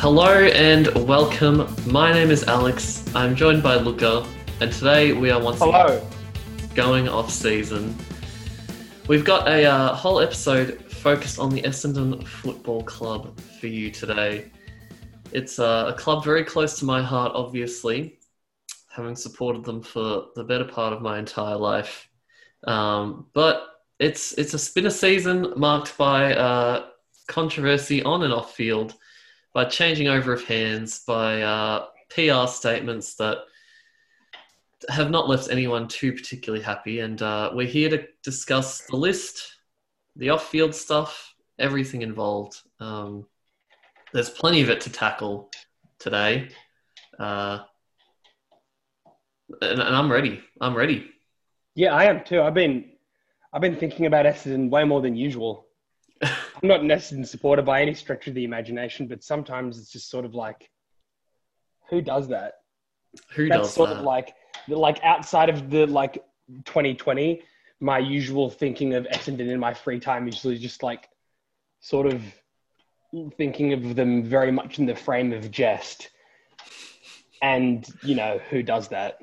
Hello and welcome. My name is Alex. I'm joined by Luca, and today we are once Hello. again going off season. We've got a uh, whole episode focused on the Essendon Football Club for you today. It's uh, a club very close to my heart, obviously, having supported them for the better part of my entire life. Um, but it's it's a spin a season marked by uh, controversy on and off field, by changing over of hands, by uh, PR statements that have not left anyone too particularly happy. And uh, we're here to discuss the list, the off field stuff, everything involved. Um, there's plenty of it to tackle today. Uh, and, and I'm ready. I'm ready. Yeah, I am too. I've been, I've been thinking about Essendon way more than usual. I'm not an Essendon supporter by any stretch of the imagination, but sometimes it's just sort of like, who does that? Who That's does sort that? of like, like outside of the like 2020, my usual thinking of Essendon in my free time is usually just like, sort of thinking of them very much in the frame of jest. And you know who does that?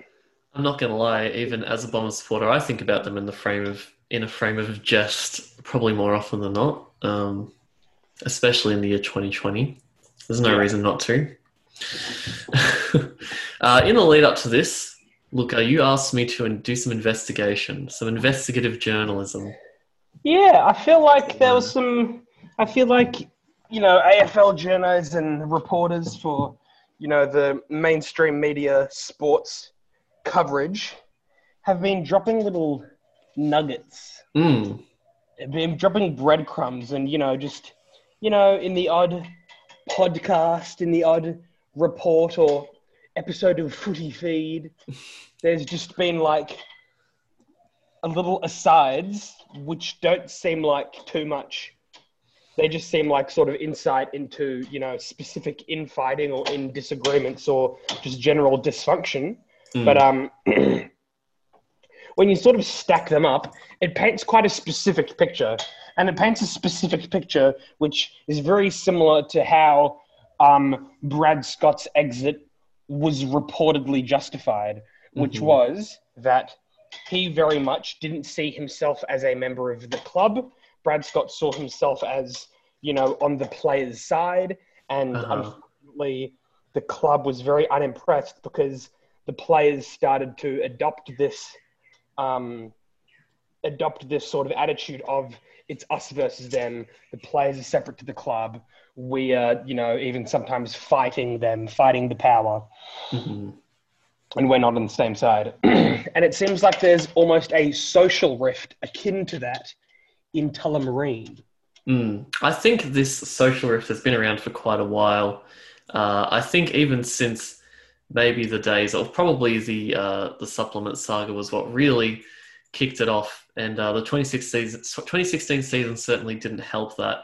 I'm not gonna lie. Even as a Bomber supporter, I think about them in the frame of in a frame of jest probably more often than not. Um, especially in the year 2020. There's no Yeah. reason not to. uh, in the lead up to this, Luca, you asked me to do some investigation, some investigative journalism. Yeah, I feel like there was some. I feel like you know AFL journalists and reporters for you know the mainstream media sports coverage have been dropping little nuggets, Mm, dropping breadcrumbs, and you know just you know in the odd podcast, in the odd report or episode of Footy Feed, there's just been like a little asides which don't seem like too much. They just seem like sort of insight into, you know, specific infighting or in disagreements or just general dysfunction. mm. But um, when you sort of stack them up, it paints quite a specific picture. And it paints a specific picture which is very similar to how um, Brad Scott's exit was reportedly justified, which Mhm. was that he very much didn't see himself as a member of the club. Brad Scott saw himself as, you know, on the players' side. And Uh-huh. unfortunately, the club was very unimpressed because the players started to adopt this, um, adopt this sort of attitude of it's us versus them. The players are separate to the club. We are, you know, even sometimes fighting them, fighting the power Mhm. and we're not on the same side. and it seems like there's almost a social rift akin to that in Tullamarine. Mm. I think this social rift has been around for quite a while. Uh, I think even since maybe the days of probably the uh, the supplement saga was what really kicked it off, and uh, the 2016 season, 2016 season certainly didn't help that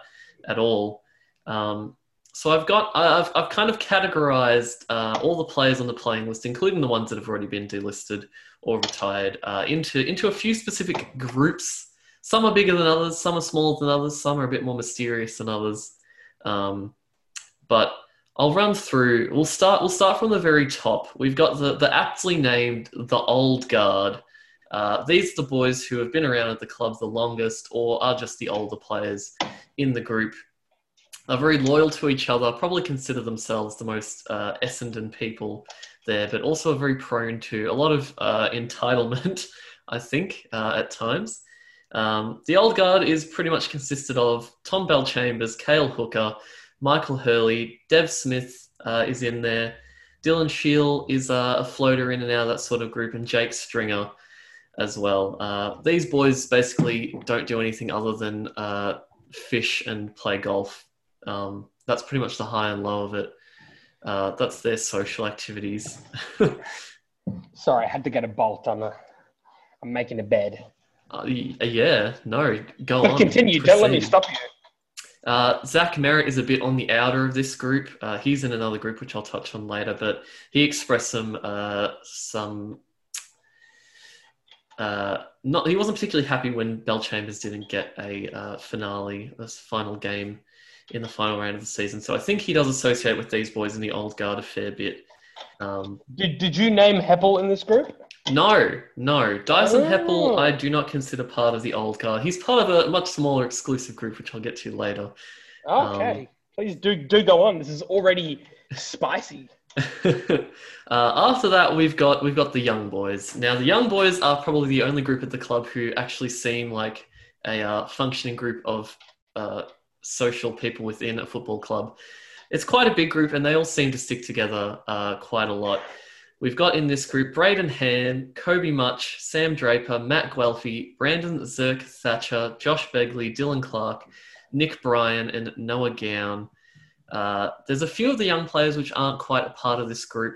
at all. Um, so I've got I've, I've kind of categorized uh, all the players on the playing list, including the ones that have already been delisted or retired, uh, into into a few specific groups some are bigger than others, some are smaller than others, some are a bit more mysterious than others. Um, but I'll run through. We'll start. We'll start from the very top. We've got the the aptly named the old guard. Uh, these are the boys who have been around at the club the longest, or are just the older players in the group. Are very loyal to each other. Probably consider themselves the most uh, Essendon people there, but also are very prone to a lot of uh, entitlement. I think uh, at times. Um, the old guard is pretty much consisted of Tom Bellchambers, Cale Hooker, Michael Hurley, Dev Smith uh, is in there, Dylan Shiel is uh, a floater in and out of that sort of group, and Jake Stringer as well. Uh, these boys basically don't do anything other than uh, fish and play golf. Um, that's pretty much the high and low of it. Uh, that's their social activities. Sorry, I had to get a bolt on the. I'm making a bed. Uh, yeah, no, go on. Continue. Don't let me stop you. Uh, Zach Merrett is a bit on the outer of this group. Uh, he's in another group, which I'll touch on later, but he expressed some uh, some. Uh, not he wasn't particularly happy when Bellchambers didn't get a uh, finale, a final game in the final round of the season. So I think he does associate with these boys in the old guard a fair bit. Um, Did, did you name Heppell in this group? No, no. Dyson Oh. Heppell, I do not consider part of the old guard. He's part of a much smaller exclusive group, which I'll get to later. Okay. Please do do go on. This is already spicy. uh, after that, we've got we've got the young boys. Now, the young boys are probably the only group at the club who actually seem like a uh, functioning group of uh, social people within a football club. It's quite a big group, and they all seem to stick together uh, quite a lot. We've got in this group Brayden Ham, Kobe Mutch, Sam Draper, Matt Guelfi, Brandon Zerk-Thatcher, Josh Begley, Dylan Clarke, Nick Bryan, and Noah Gown. Uh, there's a few of the young players which aren't quite a part of this group.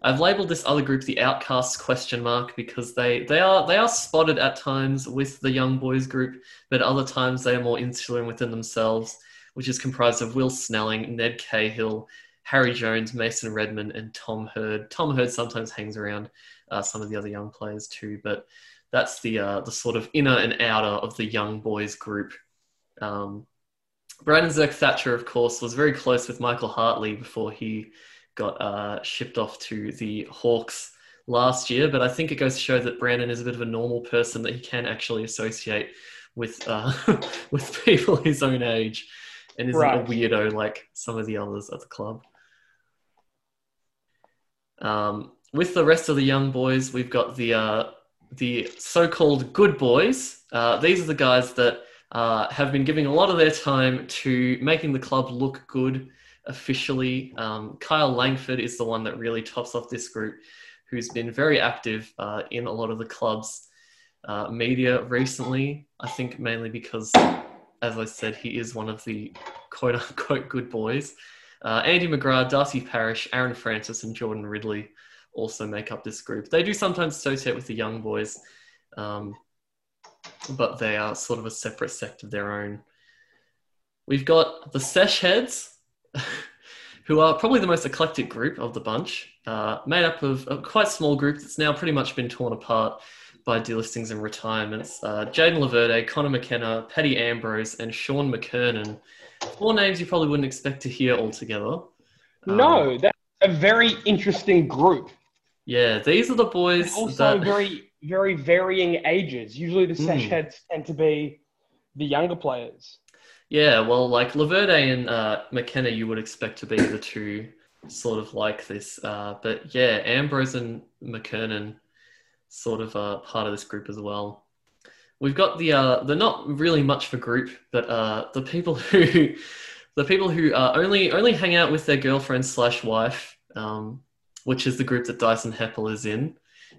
I've labelled this other group the outcasts question mark because they, they are they are spotted at times with the young boys group, but other times they are more insular within themselves, which is comprised of Will Snelling, Ned Cahill, Harry Jones, Mason Redman, and Tom Hird. Tom Hird sometimes hangs around uh, some of the other young players too, but that's the uh, the sort of inner and outer of the young boys group. Um, Brandon Zerk-Thatcher, of course, was very close with Michael Hartley before he got uh, shipped off to the Hawks last year. But I think it goes to show that Brandon is a bit of a normal person that he can actually associate with uh, with people his own age, and isn't Right. a weirdo like some of the others at the club. Um, with the rest of the young boys, we've got the uh, the so-called good boys. Uh, these are the guys that uh, have been giving a lot of their time to making the club look good officially. Um, Kyle Langford is the one that really tops off this group, who's been very active uh, in a lot of the club's uh, media recently. I think mainly because, as I said, he is one of the quote unquote good boys. Uh, Andy McGrath, Darcy Parish, Aaron Francis, and Jordan Ridley also make up this group. They do sometimes associate with the young boys, um, but they are sort of a separate sect of their own. We've got the Sesh Heads, who are probably the most eclectic group of the bunch, uh, made up of a quite small group that's now pretty much been torn apart by delistings and retirements. Uh, Jayden Laverde, Conor McKenna, Paddy Ambrose, and Shaun McKernan. Four names you probably wouldn't expect to hear altogether. Um, No, that's a very interesting group. Yeah, these are the boys Also, that. very very varying ages. Usually, the sesh Mm. heads tend to be the younger players. Yeah, well, like Laverde and uh, McKenna, you would expect to be the two sort of like this. Uh, but yeah, Ambrose and McKernan sort of uh, part of this group as well. We've got the uh, they're not really much of a group, but uh, the people who the people who uh, only only hang out with their girlfriend slash wife, um, which is the group that Dyson Heppell is in.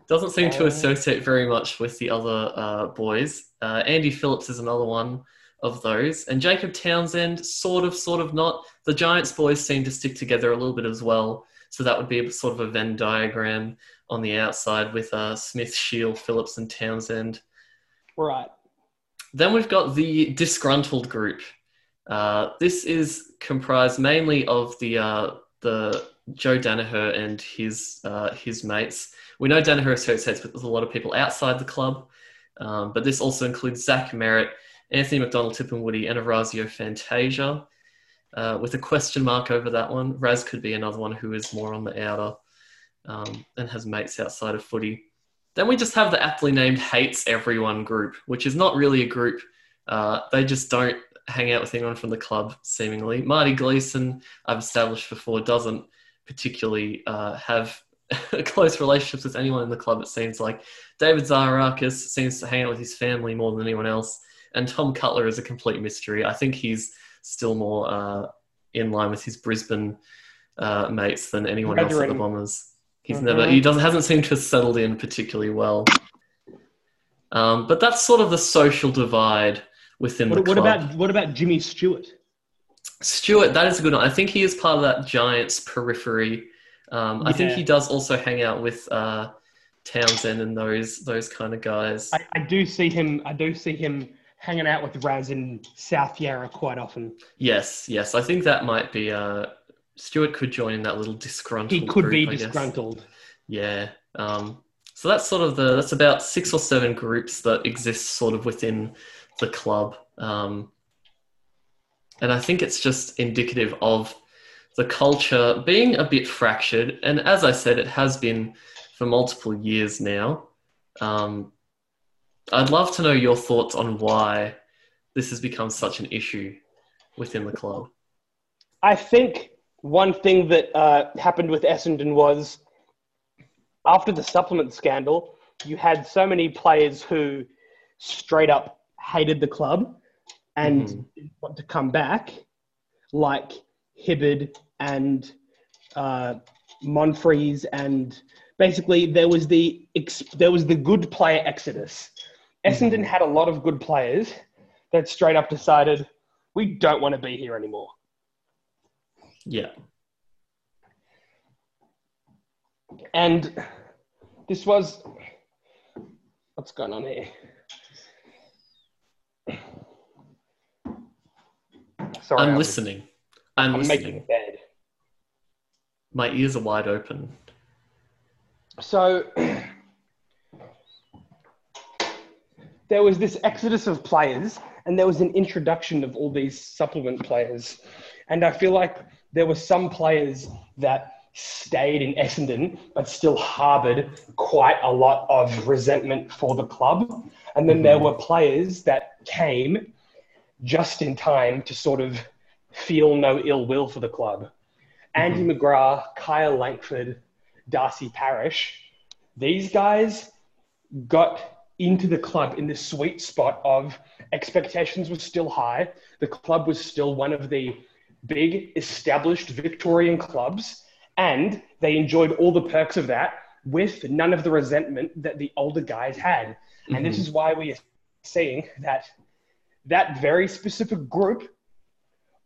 Doesn't seem to Oh. associate very much with the other uh, boys. Uh, Andy Phillips is another one of those. And Jacob Townsend, sort of, sort of not. The Giants boys seem to stick together a little bit as well. So that would be a, sort of a Venn diagram on the outside with uh, Smith, Shiel, Phillips, and Townsend. Right. Then we've got the disgruntled group. Uh, this is comprised mainly of the uh, the Joe Daniher and his uh, his mates. We know Daniher associates with a lot of people outside the club, um, but this also includes Zach Merrett, Anthony McDonald-Tipungwuti, and Orazio Fantasia. Uh, with a question mark over that one, Raz could be another one who is more on the outer um, and has mates outside of footy. Then we just have the aptly named hates everyone group, which is not really a group. Uh, they just don't hang out with anyone from the club, seemingly. Marty Gleeson, I've established before, doesn't particularly uh, have close relationships with anyone in the club, it seems like. David Zaharakis seems to hang out with his family more than anyone else. And Tom Cutler is a complete mystery. I think he's still more uh, in line with his Brisbane uh, mates than anyone else at the Bombers. He's Mhm. never he doesn't hasn't seemed to have settled in particularly well. Um, but that's sort of the social divide within What, the what about what about Jimmy Stewart? Stewart? That is a good one. I think he is part of that Giants periphery. Um, I think he does also hang out with uh, Townsend and those those kind of guys. I, I do see him. I do see him hanging out with Raz in South Yarra quite often. Yes, yes. I think that might be. Uh, Stewart could join in that little disgruntled. He could group, be I guess. disgruntled. Yeah. Um, so that's sort of the that's about six or seven groups that exist sort of within the club. Um, And I think it's just indicative of the culture being a bit fractured. And as I said, it has been for multiple years now. Um, I'd love to know your thoughts on why this has become such an issue within the club. I think one thing that uh, happened with Essendon was after the supplement scandal, you had so many players who straight up hated the club and mm-hmm. want to come back, like Hibberd and uh, Monfries, and basically there was the there was the good player exodus. Essendon mm-hmm. had a lot of good players that straight up decided we don't want to be here anymore. Yeah. And this was what's going on here? Sorry, I'm, I'm listening. I'm, I'm listening. making bed. My ears are wide open. So there was this exodus of players, and there was an introduction of all these supplement players. And I feel like there were some players that stayed in Essendon, but still harboured quite a lot of resentment for the club. And then there mm-hmm. were players that came just in time to sort of feel no ill will for the club. Andy mm-hmm. McGrath, Kyle Langford, Darcy Parish, these guys got into the club in the sweet spot of expectations were still high. The club was still one of the big established Victorian clubs, and they enjoyed all the perks of that with none of the resentment that the older guys had. Mm-hmm. And this mm-hmm. is why we are seeing that that very specific group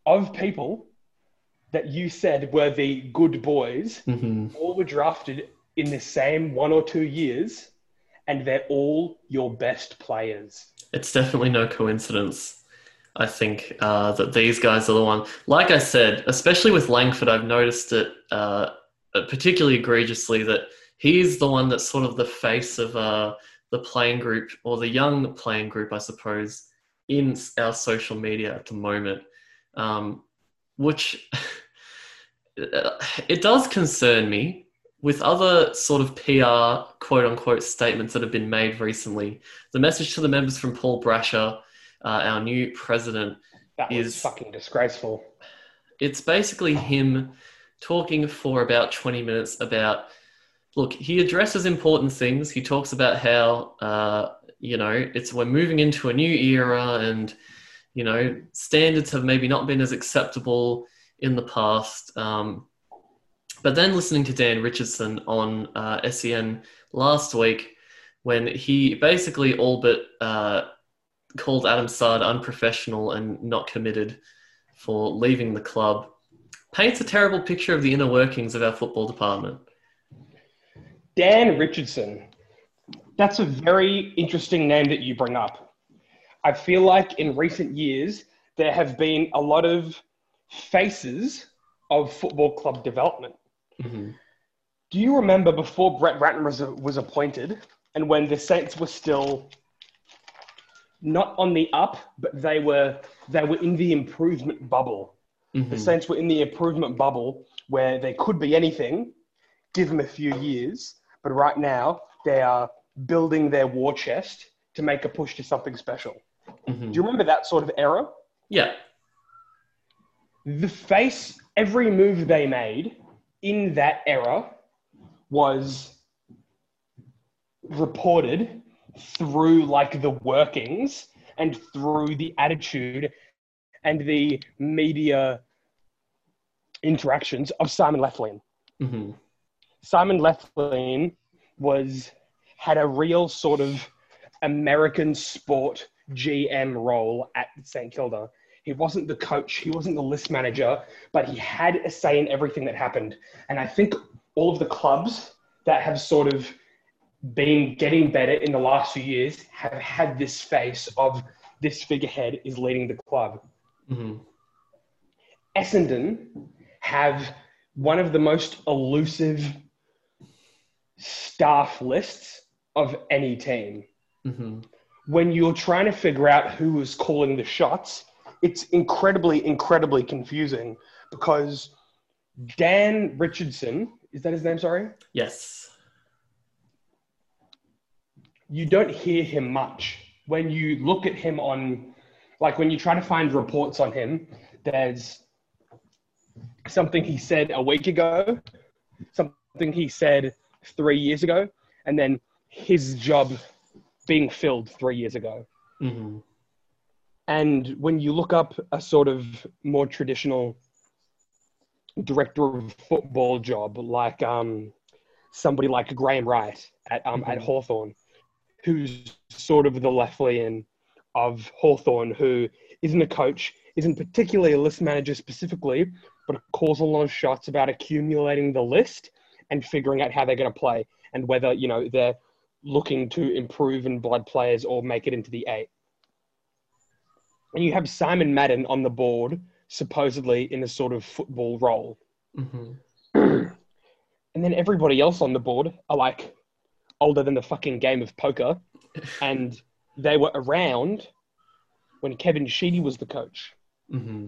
of people that you said were the good boys mm-hmm. all were drafted in the same one or two years and they're all your best players it's definitely no coincidence i think uh, that these guys are the one like i said especially with langford i've noticed it uh, particularly egregiously that he's the one that's sort of the face of uh, the playing group or the young playing group i suppose in our social media at the moment, um, which it does concern me with other sort of PR quote unquote statements that have been made recently. The message to the members from Paul Brasher, uh, our new president, that is fucking disgraceful. It's basically him talking for about 20 minutes about look, he addresses important things. He talks about how uh, you know it's we're moving into a new era and you know standards have maybe not been as acceptable in the past um, but then listening to dan richardson on uh, sen last week when he basically all but uh, called adam Saad unprofessional and not committed for leaving the club paints a terrible picture of the inner workings of our football department dan richardson that's a very interesting name that you bring up. I feel like in recent years, there have been a lot of faces of football club development. Mm-hmm. Do you remember before Brett Ratten was, was appointed and when the Saints were still not on the up, but they were, they were in the improvement bubble? Mm-hmm. The Saints were in the improvement bubble where they could be anything, give them a few years, but right now they are building their war chest to make a push to something special. Mm-hmm. Do you remember that sort of era? Yeah. The face, every move they made in that era was reported through like the workings and through the attitude and the media interactions of Simon Lethlean. Mm-hmm. Simon Lethlean was had a real sort of American sport GM role at St Kilda. He wasn't the coach, he wasn't the list manager, but he had a say in everything that happened. And I think all of the clubs that have sort of been getting better in the last few years have had this face of this figurehead is leading the club. Mm-hmm. Essendon have one of the most elusive staff lists of any team. Mm-hmm. When you're trying to figure out who is calling the shots, it's incredibly, incredibly confusing because Dan Richardson, is that his name? Sorry? Yes. You don't hear him much. When you look at him on, like when you try to find reports on him, there's something he said a week ago, something he said three years ago, and then his job being filled three years ago. hmm And when you look up a sort of more traditional director of football job, like um, somebody like Graham Wright at um, at Mhm. Hawthorn, who's sort of the Lethlean of Hawthorn, who isn't a coach, isn't particularly a list manager specifically, but calls a lot of shots about accumulating the list and figuring out how they're going to play and whether you know they're looking to improve in blood players or make it into the eight. And you have Simon Madden on the board, supposedly in a sort of football role. hmm And then everybody else on the board are like older than the fucking game of poker. And they were around when Kevin Sheedy was the coach. hmm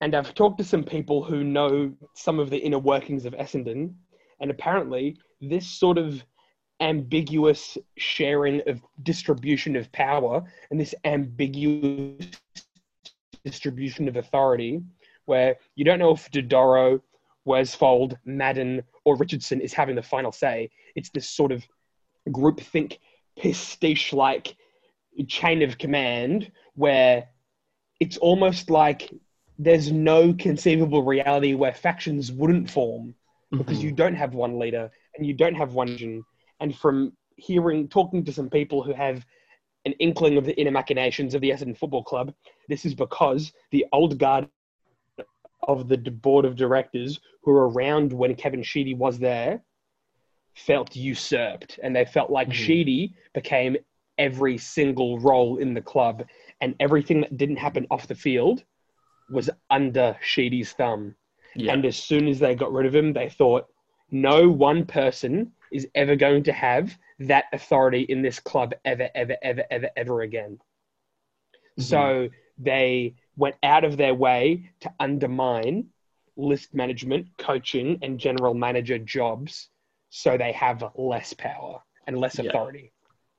And I've talked to some people who know some of the inner workings of Essendon. And apparently, this sort of ambiguous sharing of distribution of power and this ambiguous distribution of authority, where you don't know if Dodoro, Worsfold, Madden, or Richardson is having the final say. It's this sort of groupthink, pastiche like chain of command where it's almost like there's no conceivable reality where factions wouldn't form because Mhm. you don't have one leader and you don't have one vision. And from hearing, talking to some people who have an inkling of the inner machinations of the Essendon Football Club, this is because the old guard of the board of directors who were around when Kevin Sheedy was there felt usurped and they felt like Mhm. Sheedy became every single role in the club and everything that didn't happen off the field was under Sheedy's thumb. yeah. And as soon as they got rid of him, they thought no one person is ever going to have that authority in this club ever, ever, ever, ever, ever again. Mhm. So they went out of their way to undermine list management, coaching, and general manager jobs so they have less power and less Yeah. authority.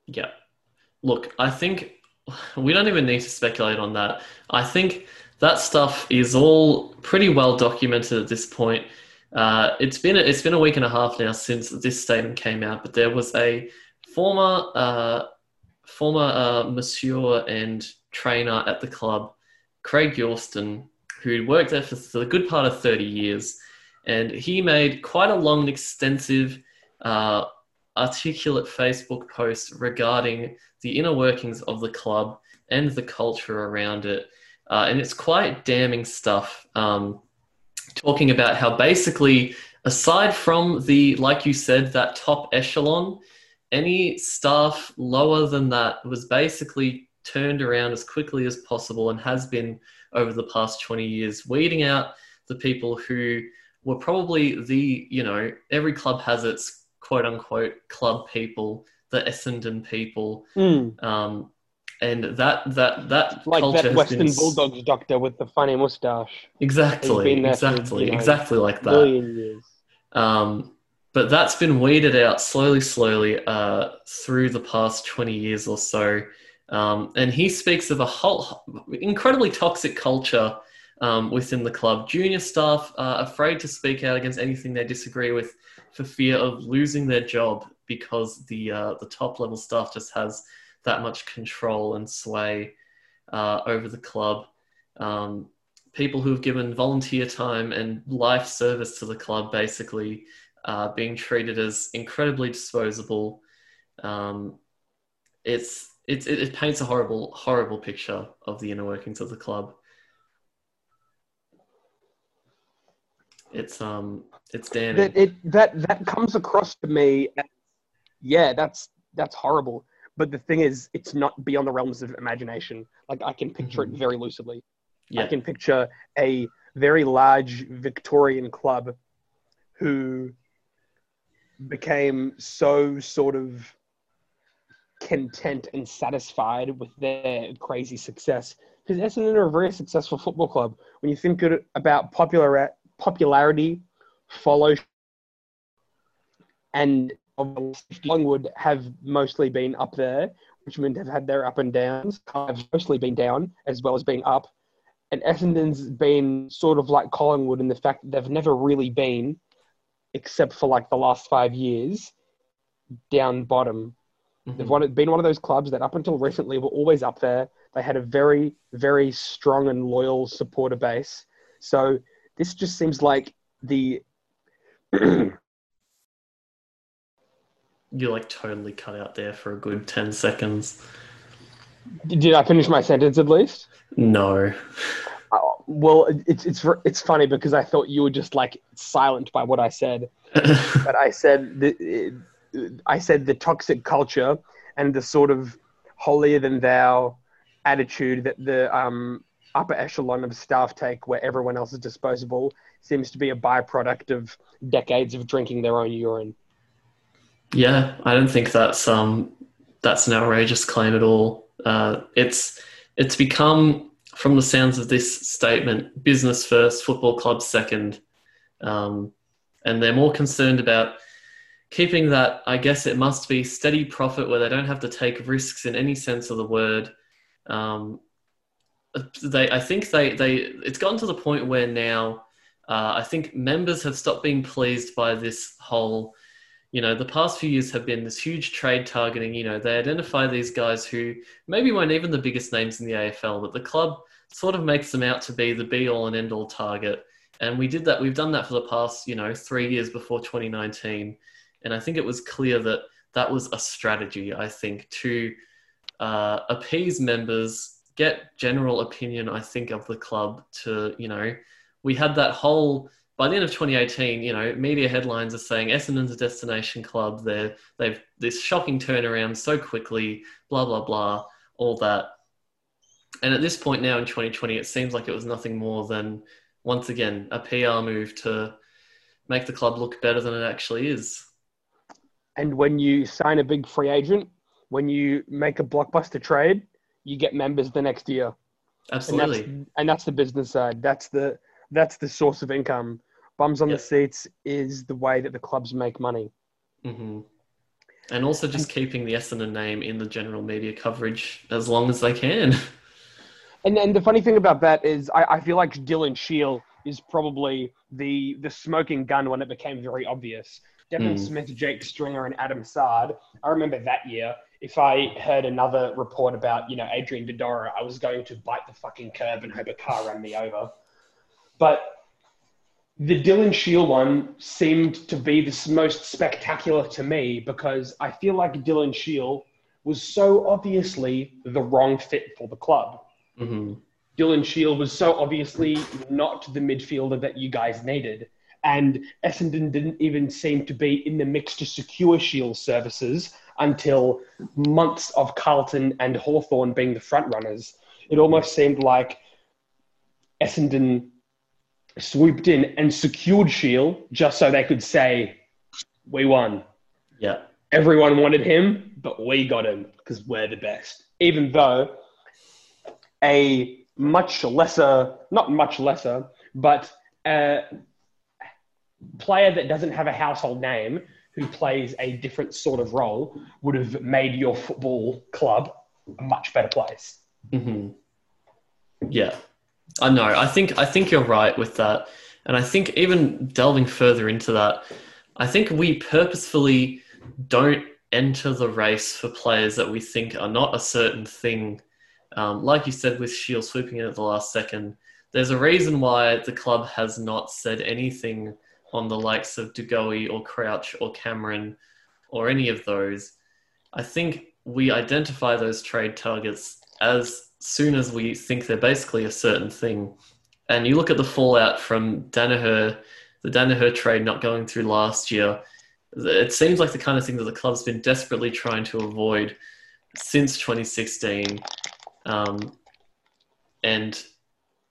Yeah. Look, I think we don't even need to speculate on that. I think that stuff is all pretty well documented at this point. Uh, it's been it's been a week and a half now since this statement came out, but there was a former uh, former uh, monsieur and trainer at the club, Craig Yorston, who worked there for the good part of thirty years, and he made quite a long, and extensive, uh, articulate Facebook post regarding the inner workings of the club and the culture around it. Uh, and it's quite damning stuff. Um, talking about how basically, aside from the, like you said, that top echelon, any staff lower than that was basically turned around as quickly as possible and has been over the past 20 years, weeding out the people who were probably the, you know, every club has its quote unquote club people, the Essendon people. Um, and that that that Like culture that Western been Bulldogs doctor with the funny mustache. exactly there for, exactly know, exactly like that um, but that's been weeded out slowly slowly uh, through the past 20 years or so um, and he speaks of a whole incredibly toxic culture um, within the club junior staff are afraid to speak out against anything they disagree with for fear of losing their job because the uh, the top level staff just has that much control and sway uh, over the club. Um, people who have given volunteer time and life service to the club basically uh, being treated as incredibly disposable. Um, it's, it's, it, it paints a horrible, horrible picture of the inner workings of the club. It's um, it's damning. that it that that comes across to me as, yeah that's that's horrible but the thing is it's not beyond the realms of imagination like i can picture Mhm. it very lucidly yeah, i can picture a very large victorian club who became so sort of content and satisfied with their crazy success because Essendon are a very successful football club. When you think about popular popularity, follow, and Collingwood have mostly been up there. Richmond have had their up and downs. Have mostly been down as well as being up, and Essendon's been sort of like Collingwood in the fact that they've never really been, except for like the last five years, down bottom. Mm-hmm. They've been one of those clubs that up until recently were always up there. They had a very, very strong and loyal supporter base. So this just seems like the you like totally cut out there for a good 10 seconds. Did I finish my sentence at least? No. Oh, well, it's it's it's funny because I thought you were just like silent by what I said, but I said the, I said the toxic culture and the sort of holier than thou attitude that the um, upper echelon of staff take, where everyone else is disposable, seems to be a byproduct of decades of drinking their own urine. Yeah, I don't think that's um that's an outrageous claim at all. Uh, it's it's become, from the sounds of this statement, business first, football club second, um, and they're more concerned about keeping that. I guess it must be steady profit where they don't have to take risks in any sense of the word. Um, they, I think they, they, it's gotten to the point where now, uh, I think members have stopped being pleased by this whole you know, the past few years have been this huge trade targeting. You know, they identify these guys who maybe weren't even the biggest names in the AFL, but the club sort of makes them out to be the be all and end all target. And we did that. We've done that for the past, you know, three years before 2019. And I think it was clear that that was a strategy, I think, to uh, appease members, get general opinion, I think, of the club to, you know, we had that whole by the end of 2018, you know, media headlines are saying Essendon's a destination club. They're, they've this shocking turnaround so quickly, blah, blah, blah, all that. And at this point now in 2020, it seems like it was nothing more than, once again, a PR move to make the club look better than it actually is. And when you sign a big free agent, when you make a blockbuster trade, you get members the next year. Absolutely. And that's, and that's the business side. That's the that's the source of income. Bums on yep. the seats is the way that the clubs make money. Mm-hmm. And also just keeping the Essendon name in the general media coverage as long as they can. And and the funny thing about that is, I, I feel like Dylan Shiel is probably the the smoking gun when it became very obvious. Devon mm. Smith, Jake Stringer, and Adam Saad. I remember that year. If I heard another report about you know Adrian Dodoro, I was going to bite the fucking curb and hope a car ran me over. But the Dylan Shiel one seemed to be the most spectacular to me because I feel like Dylan Shiel was so obviously the wrong fit for the club. Mm-hmm. Dylan Shiel was so obviously not the midfielder that you guys needed. And Essendon didn't even seem to be in the mix to secure Shiel services until months of Carlton and Hawthorn being the front runners. It almost seemed like Essendon swooped in and secured Shiel just so they could say, "We won." Yeah. Everyone wanted him, but we got him because we're the best. Even though a much lesser, not much lesser, but a player that doesn't have a household name who plays a different sort of role would have made your football club a much better place. Mm-hmm. Yeah, I know. I think I think you're right with that, and I think even delving further into that, I think we purposefully don't enter the race for players that we think are not a certain thing. Um, like you said, with Shiel swooping in at the last second, there's a reason why the club has not said anything on the likes of Goey or Crouch or Cameron or any of those. I think we identify those trade targets as soon as we think they're basically a certain thing. And you look at the fallout from Daniher, the Daniher trade not going through last year. It seems like the kind of thing that the club's been desperately trying to avoid since 2016. Um, and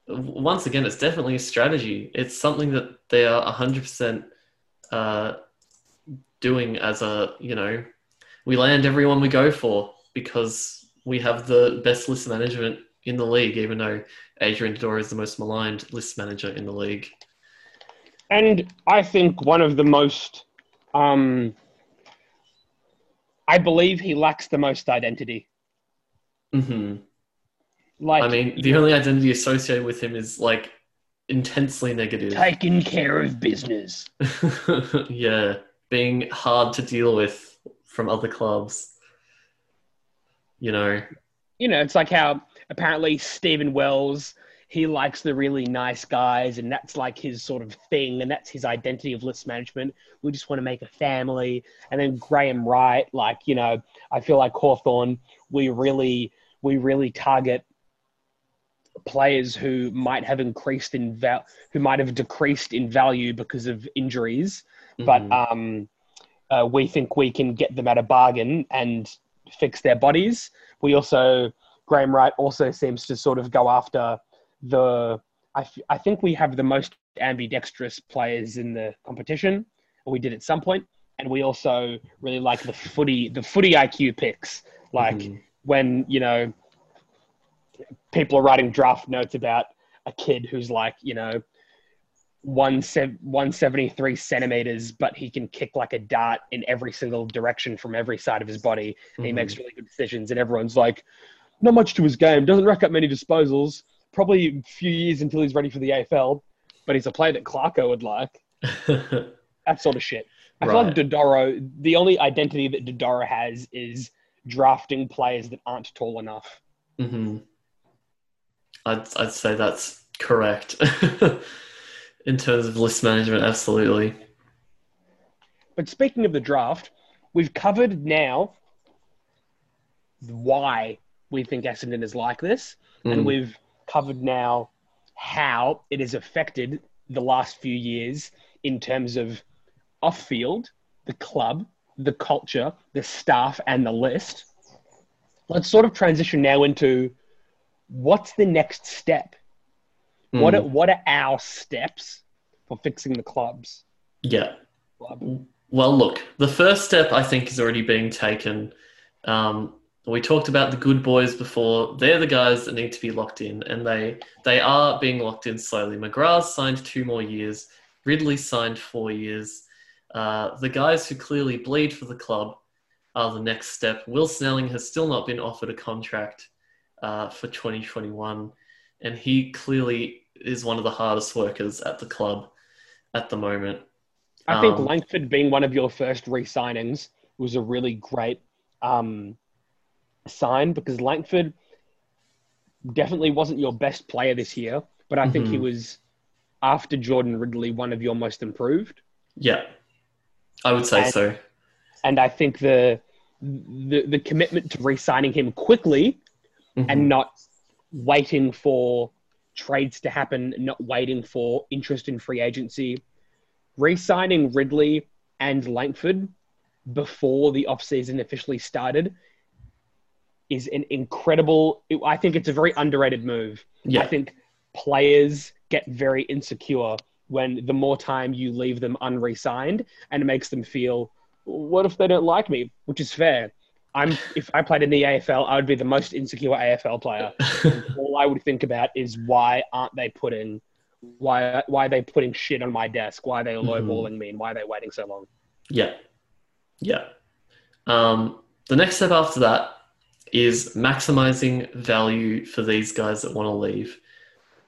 once again, it's definitely a strategy. It's something that they are 100% uh, doing as a, you know, we land everyone we go for because we have the best list management in the league, even though Adrian Dodoro is the most maligned list manager in the league. And I think one of the most, um, I believe he lacks the most identity. hmm Like, I mean, the only identity associated with him is like intensely negative. taking care of business. yeah, being hard to deal with from other clubs. You know, You know, it's like how apparently Stephen Wells, he likes the really nice guys, and that's like his sort of thing, and that's his identity of list management. We just want to make a family. And then Graham Wright, like, you know, I feel like Hawthorn, we really, we really target players who might have increased in val- who might have decreased in value because of injuries, but Mhm. um, uh, we think we can get them at a bargain and fix their bodies. We also Graham Wright also seems to sort of go after the. I, f- I think we have the most ambidextrous players in the competition. Or we did at some point, and we also really like the footy the footy IQ picks. Like Mhm. when you know people are writing draft notes about a kid who's like you know one sev- 173 centimeters but he can kick like a dart in every single direction from every side of his body. And he makes really good decisions and everyone's like not much to his game doesn't rack up many disposals probably a few years until he's ready for the AFL but he's a player that Clarko would like. That sort of shit. I feel like Dodoro the only identity that Dodoro has is drafting players that aren't tall enough. Hmm I'd, I'd say that's correct. In terms of list management, absolutely. But speaking of the draft, we've covered now why we think Essendon is like this, and Mm. we've covered now how it has affected the last few years in terms of off field, the club, the culture, the staff, and the list. Let's sort of transition now into what's the next step? What, Mm. are, what are our steps for fixing the clubs? Yeah. Club? Well, look, the first step I think is already being taken. Um, we talked about the good boys before. They're the guys that need to be locked in, and they they are being locked in slowly. McGrath signed two more years. Ridley signed four years. Uh, the guys who clearly bleed for the club are the next step. Will Snelling has still not been offered a contract uh, for 2021, and he clearly is one of the hardest workers at the club at the moment. I think Um, Langford being one of your first re-signings was a really great um, sign because Langford definitely wasn't your best player this year, but I think he Mhm. was after Jordan Ridley one of your most improved. Yeah, I would say And- so. And I think the the, the commitment to re-signing him quickly Mhm. and not waiting for trades to happen, not waiting for interest in free agency. Re-signing Ridley and Langford before the offseason officially started is an incredible I think it's a very underrated move. yeah, I think players get very insecure when the more time you leave them unre-signed and it makes them feel what if they don't like me which is fair i'm if i played in the afl i would be the most insecure afl player. All i would think about is why aren't they putting why why are they putting shit on my desk? Why are they lowballing me? And why are they waiting so long? Yeah, yeah. Um, the next step after that is maximizing value for these guys that want to leave.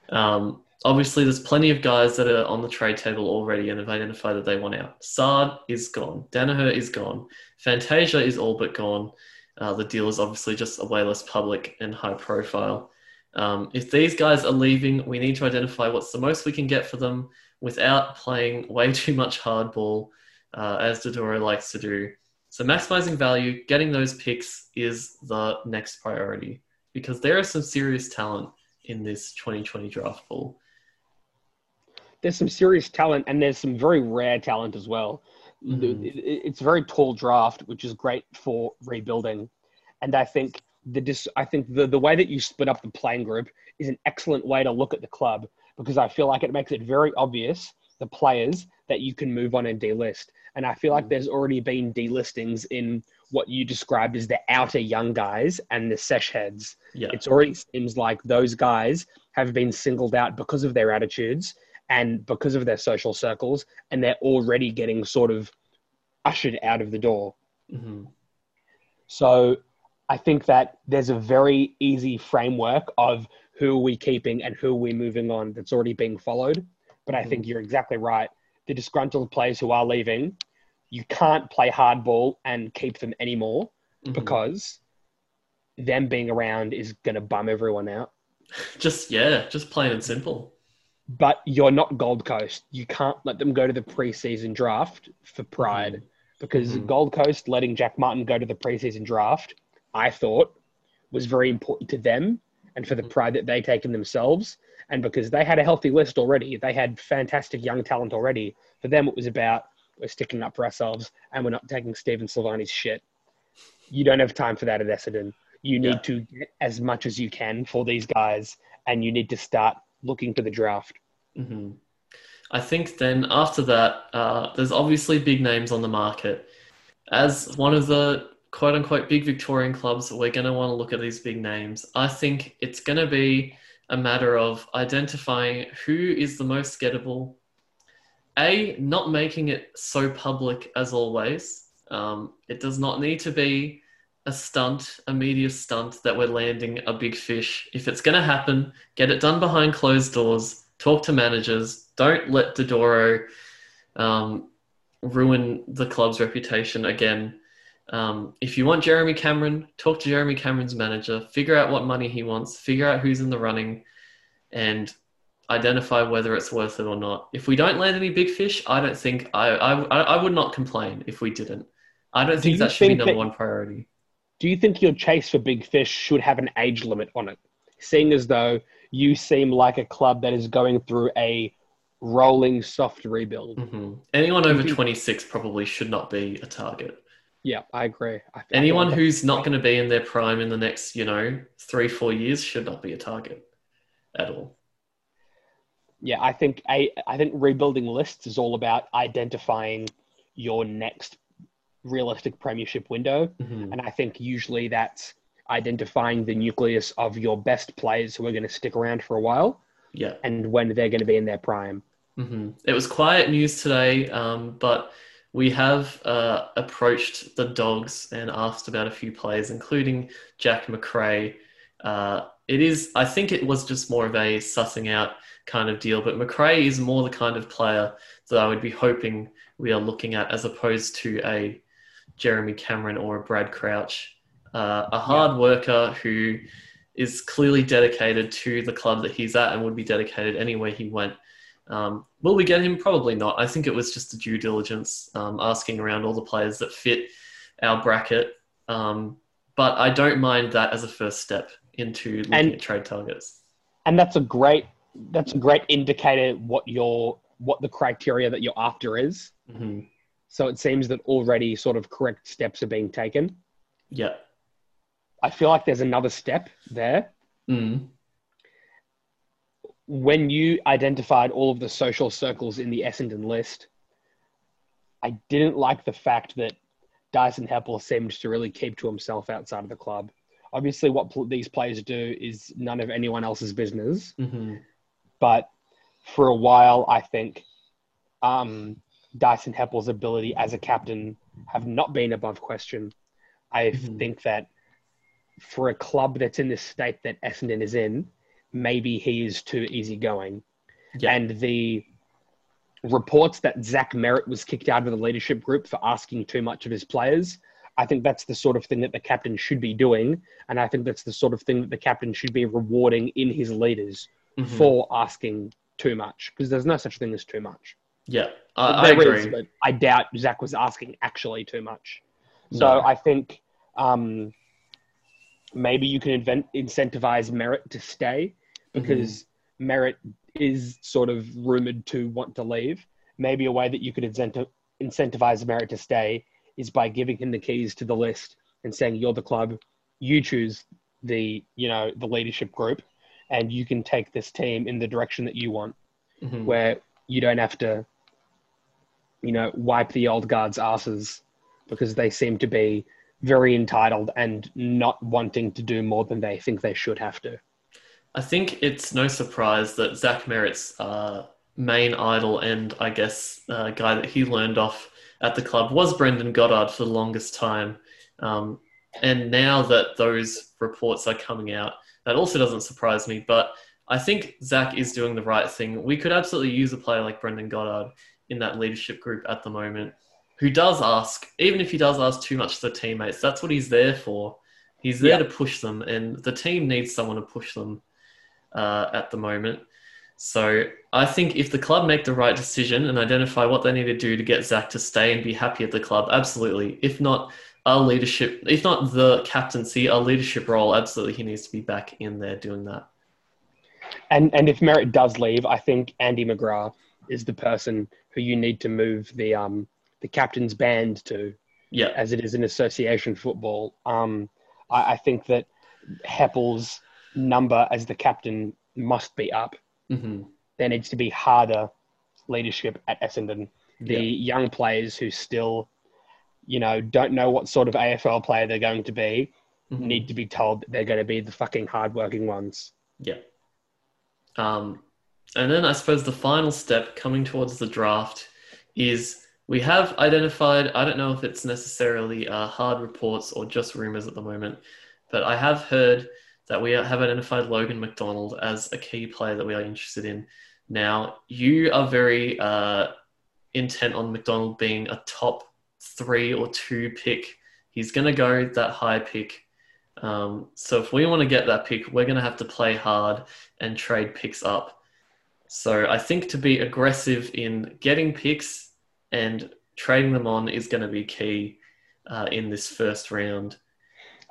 Um, obviously, there's plenty of guys that are on the trade table already and have identified that they want out. Saad is gone. Daniher is gone. Fantasia is all but gone. Uh, the deal is obviously just a way less public and high profile. Um, if these guys are leaving, we need to identify what's the most we can get for them without playing way too much hardball, uh, as Dodoro likes to do. So maximizing value, getting those picks is the next priority because there is some serious talent in this 2020 draft pool. There's some serious talent and there's some very rare talent as well. Mhm. It- It's a very tall draft, which is great for rebuilding. And I think the dis- I think the, the way that you split up the playing group is an excellent way to look at the club because I feel like it makes it very obvious the players that you can move on and delist. And I feel like Mhm. there's already been delistings in what you described as the outer young guys and the sesh heads. Yeah. It's already seems like those guys have been singled out because of their attitudes and because of their social circles, and they're already getting sort of ushered out of the door. hmm So I think that there's a very easy framework of who are we keeping and who are we moving on that's already being followed. But I think you're exactly right. The disgruntled players who are leaving, you can't play hardball and keep them anymore Mhm. because them being around is going to bum everyone out. Just yeah, just plain and simple. But you're not Gold Coast. You can't let them go to the preseason draft for pride because Mhm. Gold Coast letting Jack Martin go to the preseason draft, I thought, was very important to them and for the Mhm. pride that they take in themselves. And because they had a healthy list already, they had fantastic young talent already. For them, it was about we're sticking up for ourselves and we're not taking Stephen Silvagni's shit. You don't have time for that at Essendon. You need Yeah. to get as much as you can for these guys, and you need to start looking to the draft. hmm I think then after that, uh, there's obviously big names on the market. As one of the quote unquote big Victorian clubs, we're going to want to look at these big names. I think it's going to be a matter of identifying who is the most gettable. A, not making it so public as always. Um, it does not need to be a stunt, a media stunt that we're landing a big fish. If it's going to happen, get it done behind closed doors. Talk to managers. Don't let Dodoro um, ruin the club's reputation again. Um, if you want Jeremy Cameron, talk to Jeremy Cameron's manager. Figure out what money he wants. Figure out who's in the running, and identify whether it's worth it or not. If we don't land any big fish, I don't think I I, I would not complain if we didn't. I don't Do think that should be think number that- one priority. Do you think your chase for big fish should have an age limit on it? Seeing as though you seem like a club that is going through a rolling soft rebuild. hmm Anyone over 26 probably should not be a target. Yeah, I agree. I, I Anyone like who's not going to be in their prime in the next, you know, three, four years should not be a target at all. yeah, I think I think rebuilding lists is all about identifying your next realistic premiership window, Mhm. and I think usually that's identifying the nucleus of your best players who are going to stick around for a while Yeah. and when they're going to be in their prime. hmm It was quiet news today, um, but we have uh, approached the Dogs and asked about a few players, including Jack Macrae. Uh, it is, I think it was just more of a sussing out kind of deal, but Macrae is more the kind of player that I would be hoping we are looking at as opposed to a Jeremy Cameron or a Brad Crouch. Uh, a hard worker who is clearly dedicated to the club that he's at and would be dedicated anywhere he went. Um, will we get him? Probably not. I think it was just a due diligence, um, asking around all the players that fit our bracket. Um, but I don't mind that as a first step into looking And- at trade targets. and that's a great that's a great indicator what your what the criteria that you're after is. hmm So it seems that already sort of correct steps are being taken. Yeah. I feel like there's another step there. Mm. When you identified all of the social circles in the Essendon list, I didn't like the fact that Dyson Heppell seemed to really keep to himself outside of the club. Obviously, what pl- these players do is none of anyone else's business. hmm but for a while, I think um, Dyson Heppell's ability as a captain have not been above question. I Mhm. think that for a club that's in the state that Essendon is in, maybe he is too easygoing. Yeah. And the reports that Zach Merrett was kicked out of the leadership group for asking too much of his players, I think that's the sort of thing that the captain should be doing. And I think that's the sort of thing that the captain should be rewarding in his leaders Mhm. for asking too much because there's no such thing as too much. Yeah. I, I agree. is, but I doubt Zach was asking actually too much. So No. I think um, maybe you can invent, incentivize Merrett to stay because Merrett is sort of rumored to want to leave. Maybe a way that you could incenti- incentivize Merrett to stay is by giving him the keys to the list and saying, "You're the club. You choose the you know the leadership group, and you can take this team in the direction that you want." Mhm. where you don't have to, you know, wipe the old guards' asses because they seem to be very entitled and not wanting to do more than they think they should have to. I think it's no surprise that Zach Merrett's uh, main idol and I guess uh, guy that he learned off at the club was Brendan Goddard for the longest time. Um, and now that those reports are coming out, that also doesn't surprise me. But I think Zach is doing the right thing. We could absolutely use a player like Brendan Goddard in that leadership group at the moment who does ask, even if he does ask too much to the teammates, that's what he's there for. He's there to push them, and the team needs someone to push them uh, at the moment. So I think if the club make the right decision and identify what they need to do to get Zach to stay and be happy at the club, absolutely. If not, our leadership, if not the captaincy, our leadership role, absolutely, he needs to be back in there doing that. And and if Merrett does leave, I think Andy McGrath is the person who you need to move the um the captain's band to. Yeah. As it is in association football, um, I, I think that Heppell's number as the captain must be up. Mm-hmm. There needs to be harder leadership at Essendon. The Yeah. young players who still, you know, don't know what sort of AFL player they're going to be Mhm. need to be told that they're going to be the fucking hardworking ones. Yeah. Um, and then I suppose the final step coming towards the draft is we have identified, I don't know if it's necessarily uh, hard reports or just rumors at the moment, but I have heard that we have identified Logan McDonald as a key player that we are interested in. Now, you are very uh, intent on McDonald being a top three or two pick. He's going to go that high pick. Um, so if we want to get that pick, we're going to have to play hard and trade picks up. So I think to be aggressive in getting picks and trading them on is going to be key uh, in this first round.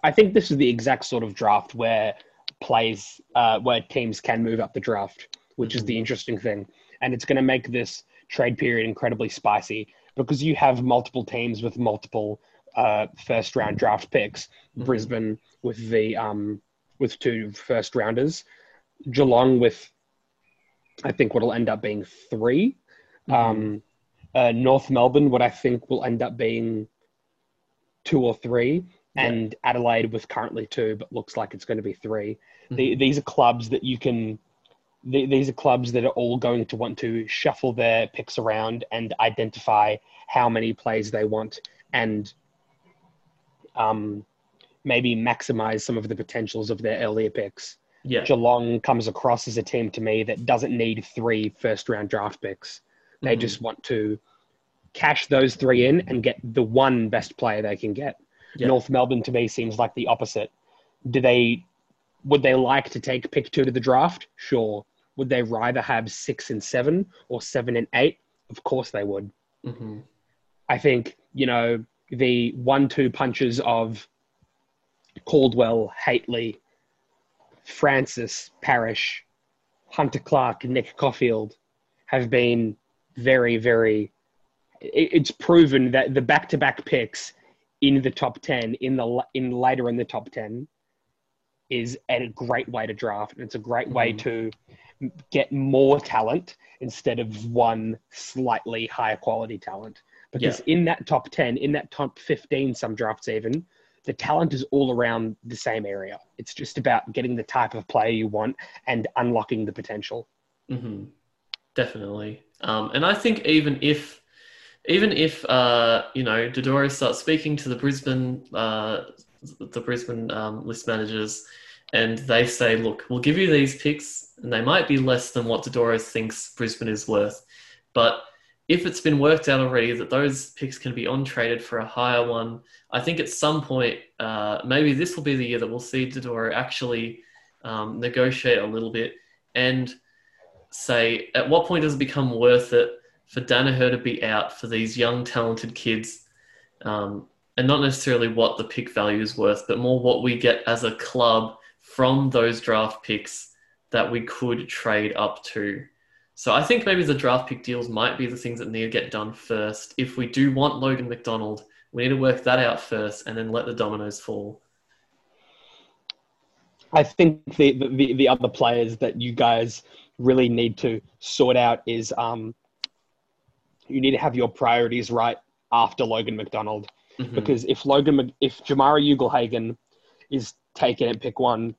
I think this is the exact sort of draft where plays, uh, where teams can move up the draft, which is the interesting thing. And it's going to make this trade period incredibly spicy because you have multiple teams with multiple uh, first round draft picks. Mhm. Brisbane with the um, with two first rounders, Geelong with I think what'll end up being 3 Um, uh, North Melbourne, what I think will end up being two or three, Yeah. and Adelaide with currently two, but looks like it's going to be 3 Mhm. The, these are clubs that you can. The, these are clubs that are all going to want to shuffle their picks around and identify how many plays they want and um, maybe maximize some of the potentials of their earlier picks. Yeah, Geelong comes across as a team to me that doesn't need three first round draft picks. They Mhm. just want to cash those three in and get the one best player they can get. Yeah. North Melbourne to me seems like the opposite. Do they would they like to take pick two to the draft? Sure. Would they rather have six and seven or seven and eight? Of course they would. Mhm. I think, you know, the one two punches of Caldwell, Hately, Francis, Parish, Hunter Clark, Nick Coffield have been very, very. It's proven that the back to back picks in the top 10, in the in later in the top 10, is a great way to draft. And it's a great way Mhm. to get more talent instead of one slightly higher quality talent. Because in that top 10, in that top 15, some drafts even, the talent is all around the same area. It's just about getting the type of player you want and unlocking the potential. hmm Definitely. Um, and I think even if, even if uh, you know, Dodoro starts speaking to the Brisbane, uh, the Brisbane um, list managers, and they say, "Look, we'll give you these picks, and they might be less than what Dodoro thinks Brisbane is worth, but." If it's been worked out already that those picks can be on traded for a higher one, I think at some point, uh, maybe this will be the year that we'll see Dodoro actually um, negotiate a little bit and say at what point does it become worth it for Daniher to be out for these young talented kids? Um, and not necessarily what the pick value is worth but more what we get as a club from those draft picks that we could trade up to so I think maybe the draft pick deals might be the things that need to get done first if we do want Logan McDonald we need to work that out first and then let the dominoes fall I think the, the, the other players that you guys really need to sort out is um, you need to have your priorities right after Logan McDonald. Mhm. because if Logan, if Jamarra Ugle-Hagan is taken at pick one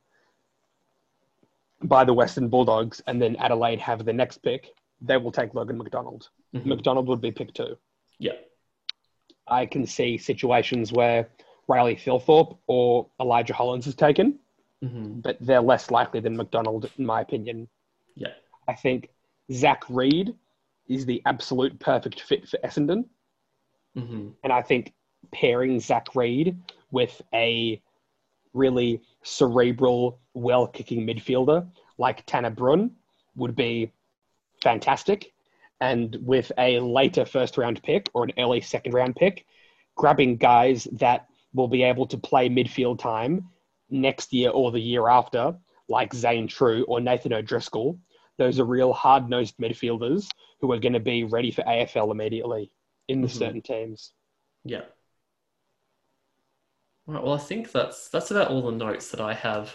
by the Western Bulldogs, and then Adelaide have the next pick, they will take Logan McDonald. Mhm. McDonald would be pick two. Yeah. I can see situations where Riley Thilthorpe or Elijah Hollands is taken, Mhm. but they're less likely than McDonald, in my opinion. Yeah. I think Zach Reid is the absolute perfect fit for Essendon. Mhm. And I think pairing Zach Reid with a really cerebral, well kicking midfielder like Tanner Bruhn would be fantastic. And with a later first round pick or an early second round pick, grabbing guys that will be able to play midfield time next year or the year after, like Zane Trew or Nathan O'Driscoll, those are real hard nosed midfielders who are going to be ready for AFL immediately in the Mhm. certain teams. Yeah. All right. Well, I think that's that's about all the notes that I have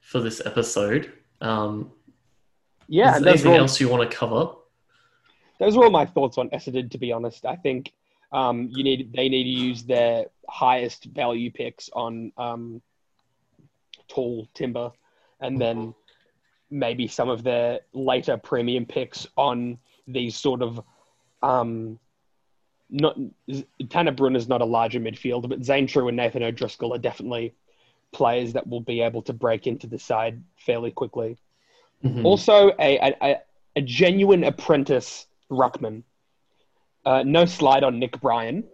for this episode. Um, Yeah, is there anything all, else you want to cover? those are all my thoughts on Essendon. To be honest, I think um, you need they need to use their highest value picks on um, tall timber, and then maybe some of their later premium picks on these sort of um, not Tanner Bruhn is not a larger midfielder, but Zane Trew and Nathan O'Driscoll are definitely players that will be able to break into the side fairly quickly. Mhm. Also, a, a, a- a genuine apprentice ruckman. Uh, no slide on Nick Bryan,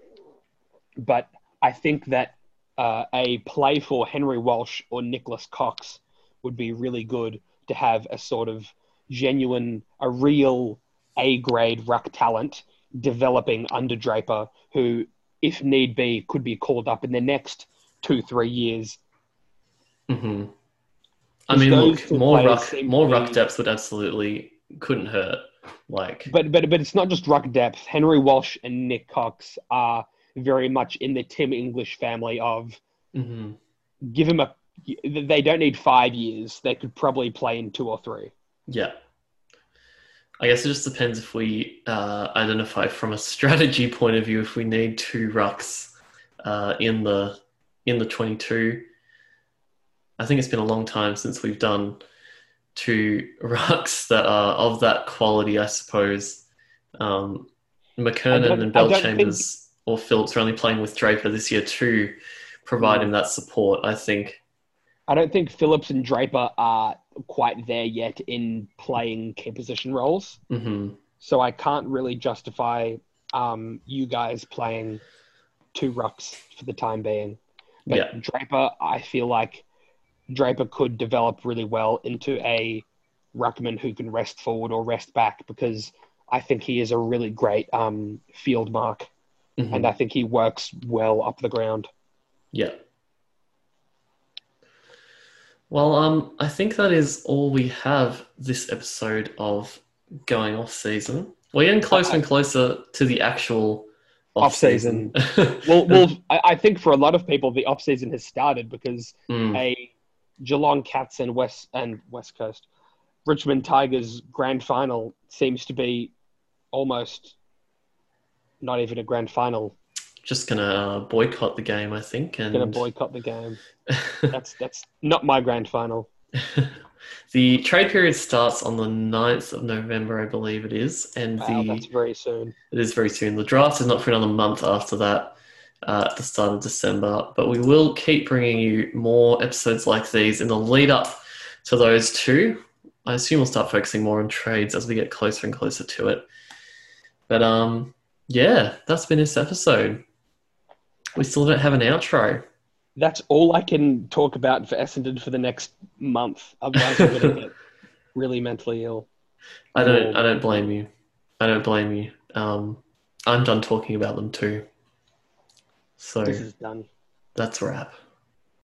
but I think that uh, a play for Henry Walsh or Nicholas Cox would be really good to have a sort of genuine, a real A grade ruck talent developing under Draper, who, if need be, could be called up in the next two, three years. Mhm. I mean, look, more ruck, more ruck depth would absolutely couldn't hurt. Like, But but but it's not just ruck depth. Henry Walsh and Nik Cox are very much in the Tim English family of mhm. give them a. They don't need five years. They could probably play in two or three. yeah. I guess it just depends if we uh, identify from a strategy point of view if we need two rucks uh, in the in the twenty two. I think it's been a long time since we've done two rucks that are of that quality. I suppose um, McKernan and Bellchambers or Phillips are only playing with Draper this year to provide Mm. him that support. I think. I don't think Phillips and Draper are quite there yet in playing key position roles. hmm So I can't really justify um, you guys playing two rucks for the time being. But Yeah. Draper, I feel like Draper could develop really well into a ruckman who can rest forward or rest back because I think he is a really great um, field mark Mhm. and I think he works well up the ground. Yeah. Well, um, I think that is all we have this episode of going off season. We're getting closer and closer to the actual off season. Well, well, I, think for a lot of people, the off season has started because Mm, a Geelong Cats and West and West Coast Richmond Tigers grand final seems to be almost not even a grand final. Just gonna boycott the game, I think, and Going to boycott the game. That's that's not my grand final. the trade period starts on the 9th of November, I believe it is, and Wow, the that's very soon. It is very soon. The draft is not for another month after that, uh, at the start of December. But we will keep bringing you more episodes like these in the lead up to those two. I assume we'll start focusing more on trades as we get closer and closer to it. But um, yeah, that's been this episode. We still don't have an outro. That's all I can talk about for Essendon for the next month. Otherwise, I'm going to get really mentally ill. I don't. I don't blame you. I don't blame you. Um, I'm done talking about them too. So This is done. that's wrap.